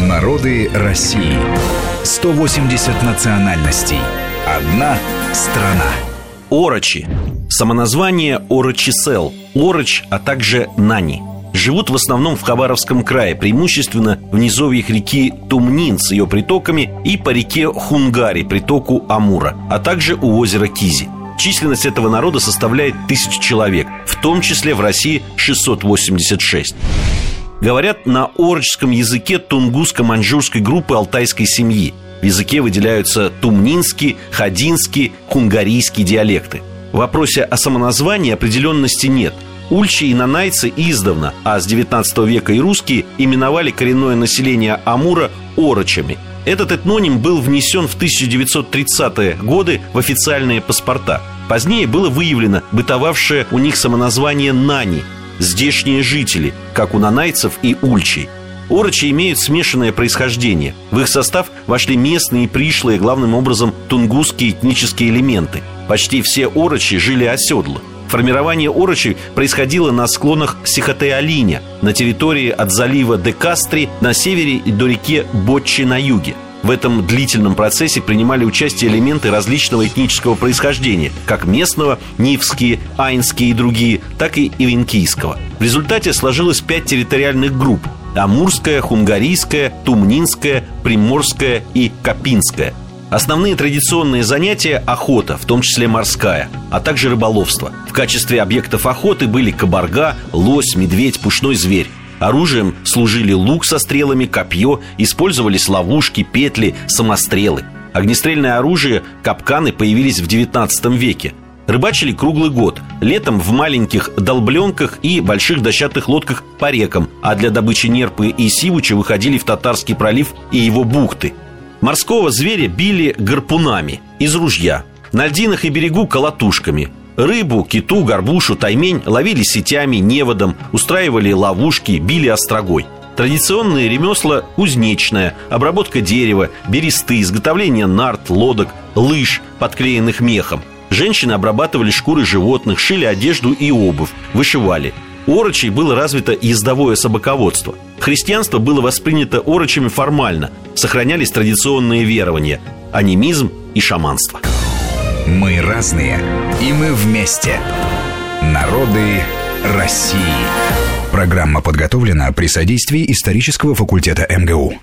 Народы России. 180 национальностей. Одна страна. Орочи. Самоназвание Орочисел, Ороч, а также Нани. Живут в основном в Хабаровском крае, преимущественно в низовьях реки Тумнин с ее притоками и по реке Хунгари, притоку Амура, а также у озера Кизи. Численность этого народа составляет тысячу человек, в том числе в России 686. Говорят на орочском языке тунгусско-маньчжурской группы алтайской семьи. В языке выделяются тумнинский, хадинский, кунгарийский диалекты. В вопросе о самоназвании определенности нет. Ульчи и нанайцы издавна, а с 19 века и русские именовали коренное население Амура орочами. Этот этноним был внесен в 1930-е годы в официальные паспорта. Позднее было выявлено бытовавшее у них самоназвание «нани», здешние жители, как у нанайцев и ульчей. Орочи имеют смешанное происхождение. В их состав вошли местные и пришлые, главным образом, тунгусские этнические элементы. Почти все орочи жили оседло. Формирование орочей происходило на склонах Сихотэ-Алиня, на территории от залива Декастри на севере и до реки Ботчи на юге – в этом длительном процессе принимали участие элементы различного этнического происхождения, как местного, нивские, айнские и другие, так и ивенкийского. В результате сложилось пять территориальных групп – Амурская, Хунгарийская, Тумнинская, Приморская и Капинская. Основные традиционные занятия – охота, в том числе морская, а также рыболовство. В качестве объектов охоты были кабарга, лось, медведь, пушной зверь. Оружием служили лук со стрелами, копье, использовались ловушки, петли, самострелы. Огнестрельное оружие, капканы появились в XIX веке. Рыбачили круглый год, летом в маленьких долбленках и больших дощатых лодках по рекам, а для добычи нерпы и сивуча выходили в Татарский пролив и его бухты. Морского зверя били гарпунами из ружья, на льдинах и берегу колотушками – Рыбу, киту, горбушу, таймень ловили сетями, неводом, устраивали ловушки, били острогой. Традиционные ремесла – кузнечная, обработка дерева, бересты, изготовление нарт, лодок, лыж, подклеенных мехом. Женщины обрабатывали шкуры животных, шили одежду и обувь, вышивали. У орочей было развито ездовое собаководство. Христианство было воспринято орочами формально, сохранялись традиционные верования – анимизм и шаманство. Мы разные, и мы вместе. Народы России. Программа подготовлена при содействии исторического факультета МГУ.